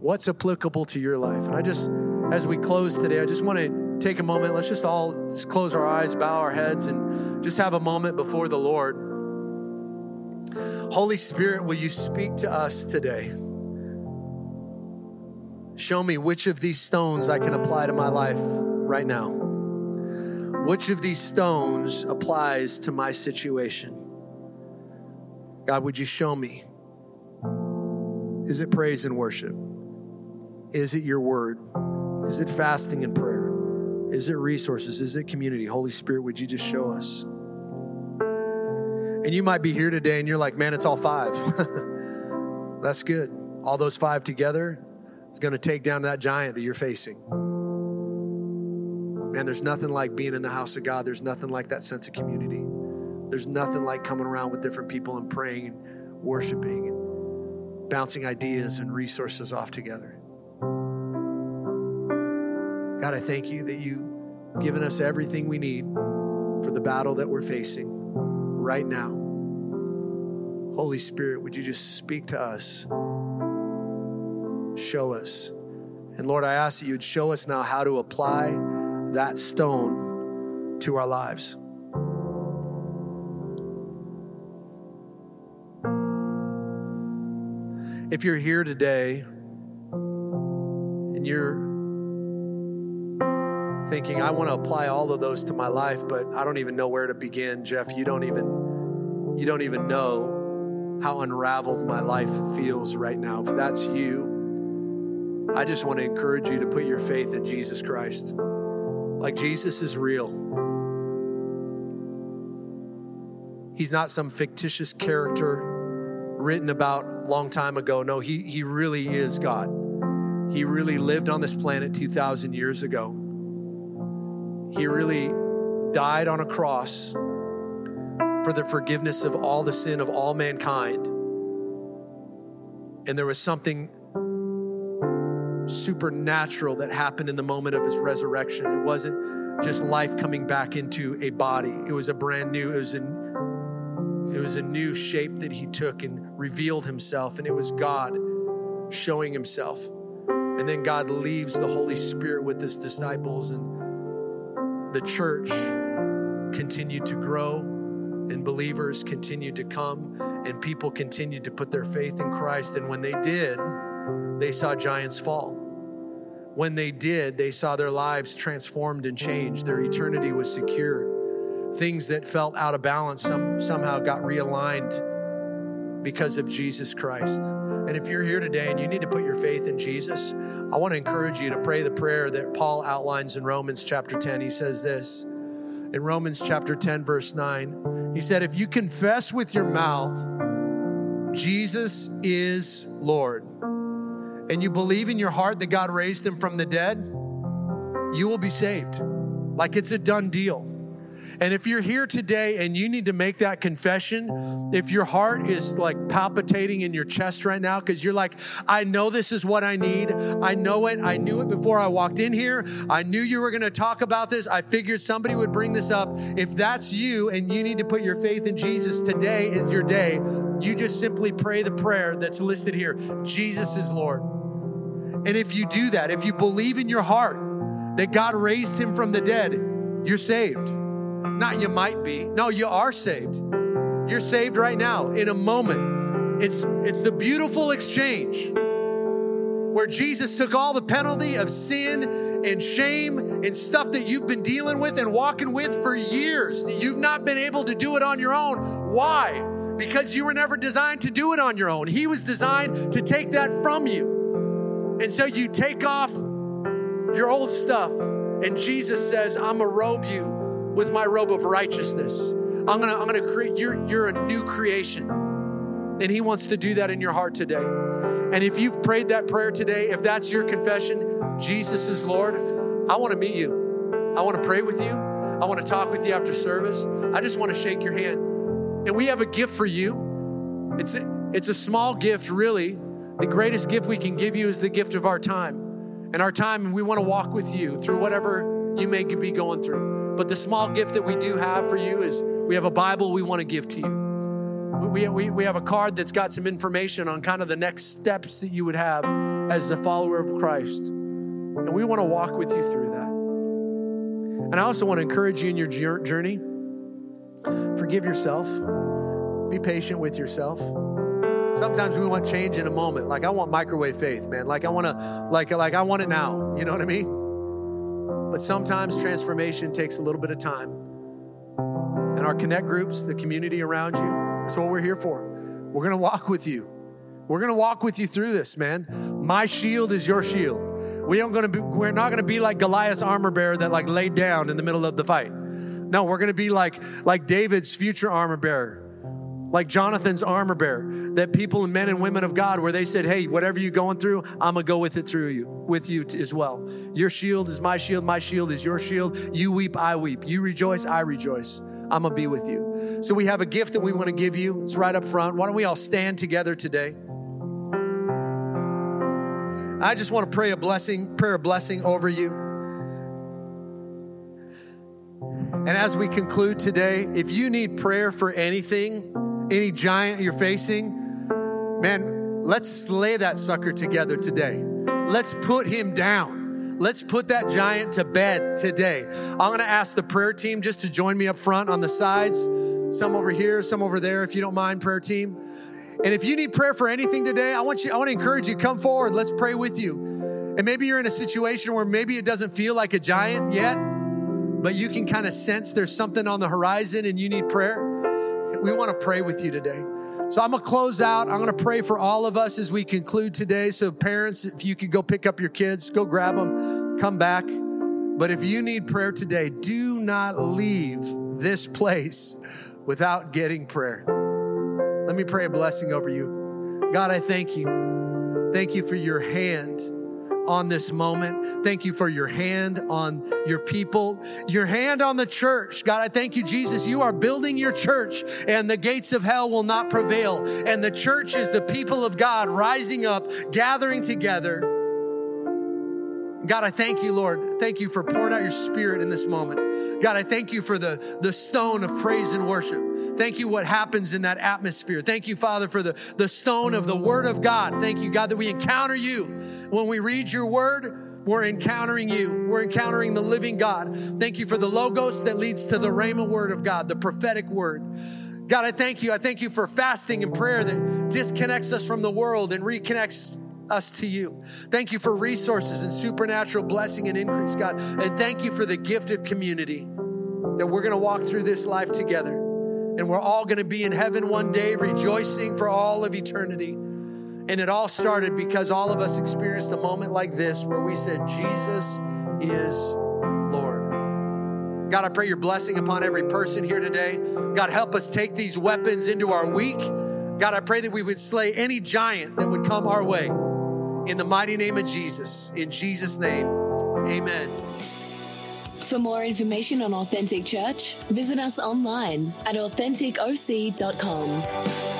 what's applicable to your life? And I just, as we close today, I just want to take a moment. Let's just all just close our eyes, bow our heads, and just have a moment before the Lord. Holy Spirit, will you speak to us today? Show me which of these stones I can apply to my life right now. Which of these stones applies to my situation? God, would you show me? Is it praise and worship? Is it your word? Is it fasting and prayer? Is it resources? Is it community? Holy Spirit, would you just show us? And you might be here today and you're like, man, it's all five. That's good. All those five together is going to take down that giant that you're facing. Man, there's nothing like being in the house of God. There's nothing like that sense of community. There's nothing like coming around with different people and praying and worshiping and bouncing ideas and resources off together. God, I thank you that you've given us everything we need for the battle that we're facing right now. Holy Spirit, would you just speak to us? Show us. And Lord, I ask that you would show us now how to apply that stone to our lives. If you're here today and you're thinking, I want to apply all of those to my life, but I don't even know where to begin, Jeff, you don't even you don't even know how unraveled my life feels right now. If that's you, I just want to encourage you to put your faith in Jesus Christ. Like Jesus is real. He's not some fictitious character written about long time ago. No, he, he really is God. He really lived on this planet 2,000 years ago. He really died on a cross for the forgiveness of all the sin of all mankind. And there was something supernatural that happened in the moment of his resurrection. It wasn't just life coming back into a body. It was a brand new, it was a, it was a new shape that he took and revealed himself, and it was God showing himself. And then God leaves the Holy Spirit with his disciples, and the church continued to grow, and believers continued to come, and people continued to put their faith in Christ. And when they did, they saw giants fall. When they did, they saw their lives transformed and changed. Their eternity was secured. Things that felt out of balance some, somehow got realigned because of Jesus Christ. And if you're here today and you need to put your faith in Jesus, I want to encourage you to pray the prayer that Paul outlines in Romans chapter 10. He says this in Romans chapter 10, verse 9. He said, If you confess with your mouth, Jesus is Lord and you believe in your heart that God raised him from the dead, you will be saved. Like it's a done deal. And if you're here today and you need to make that confession, if your heart is like palpitating in your chest right now because you're like, I know this is what I need. I know it. I knew it before I walked in here. I knew you were going to talk about this. I figured somebody would bring this up. If that's you and you need to put your faith in Jesus, today is your day. You just simply pray the prayer that's listed here Jesus is Lord. And if you do that, if you believe in your heart that God raised him from the dead, you're saved. Not you might be. No, you are saved. You're saved right now in a moment. It's, it's the beautiful exchange where Jesus took all the penalty of sin and shame and stuff that you've been dealing with and walking with for years. You've not been able to do it on your own. Why? Because you were never designed to do it on your own. He was designed to take that from you. And so you take off your old stuff, and Jesus says, I'm gonna robe you with my robe of righteousness. I'm gonna, I'm gonna create, you're, you're a new creation. And He wants to do that in your heart today. And if you've prayed that prayer today, if that's your confession, Jesus is Lord, I wanna meet you. I wanna pray with you. I wanna talk with you after service. I just wanna shake your hand. And we have a gift for you. It's a, it's a small gift, really. The greatest gift we can give you is the gift of our time. And our time, we wanna walk with you through whatever you may be going through. But the small gift that we do have for you is we have a Bible we wanna give to you we, we, we have a card that's got some information on kind of the next steps that you would have as a follower of Christ. And we want to walk with you through that. And I also want to encourage you in your journey. Forgive yourself. Be patient with yourself. Sometimes we want change in a moment. Like I want microwave faith, man. Like I want to like like I want it now. You know what I mean? But sometimes transformation takes a little bit of time. And our connect groups, the community around you, that's what we're here for. We're going to walk with you. We're going to walk with you through this, man. My shield is your shield. We aren't going to be, we're not going to be like Goliath's armor bearer that like laid down in the middle of the fight. No, we're going to be like like David's future armor bearer. Like Jonathan's armor bearer, that people and men and women of God, where they said, Hey, whatever you're going through, I'm gonna go with it through you, with you as well. Your shield is my shield, my shield is your shield. You weep, I weep. You rejoice, I rejoice. I'm gonna be with you. So we have a gift that we want to give you. It's right up front. Why don't we all stand together today? I just want to pray a blessing, prayer a blessing over you. And as we conclude today, if you need prayer for anything, any giant you're facing, man, let's slay that sucker together today. Let's put him down. Let's put that giant to bed today. I'm going to ask the prayer team just to join me up front on the sides, some over here, some over there, if you don't mind, prayer team. And if you need prayer for anything today, I want you, I want to encourage you, come forward. Let's pray with you. And maybe you're in a situation where maybe it doesn't feel like a giant yet, but you can kind of sense there's something on the horizon and you need prayer. We want to pray with you today. So I'm going to close out. I'm going to pray for all of us as we conclude today. So, parents, if you could go pick up your kids, go grab them, come back. But if you need prayer today, do not leave this place without getting prayer. Let me pray a blessing over you. God, I thank you. Thank you for your hand on this moment. Thank you for your hand on your people, your hand on the church. God, I thank you, Jesus. You are building your church, and the gates of hell will not prevail. And the church is the people of God rising up, gathering together. God, I thank you, Lord. Thank you for pouring out your spirit in this moment. God, I thank you for the, the stone of praise and worship. Thank you what happens in that atmosphere. Thank you, Father, for the, the stone of the Word of God. Thank you, God, that we encounter you. When we read your Word, we're encountering you. We're encountering the living God. Thank you for the logos that leads to the Rhema Word of God, the prophetic Word. God, I thank you. I thank you for fasting and prayer that disconnects us from the world and reconnects us to you. Thank you for resources and supernatural blessing and increase, God. And thank you for the gift of community that we're going to walk through this life together and we're all going to be in heaven one day rejoicing for all of eternity. And it all started because all of us experienced a moment like this where we said, Jesus is Lord. God, I pray your blessing upon every person here today. God, help us take these weapons into our week. God, I pray that we would slay any giant that would come our way. In the mighty name of Jesus. In Jesus' name, amen.
For more information on Authentic Church, visit us online at AuthenticOC.com.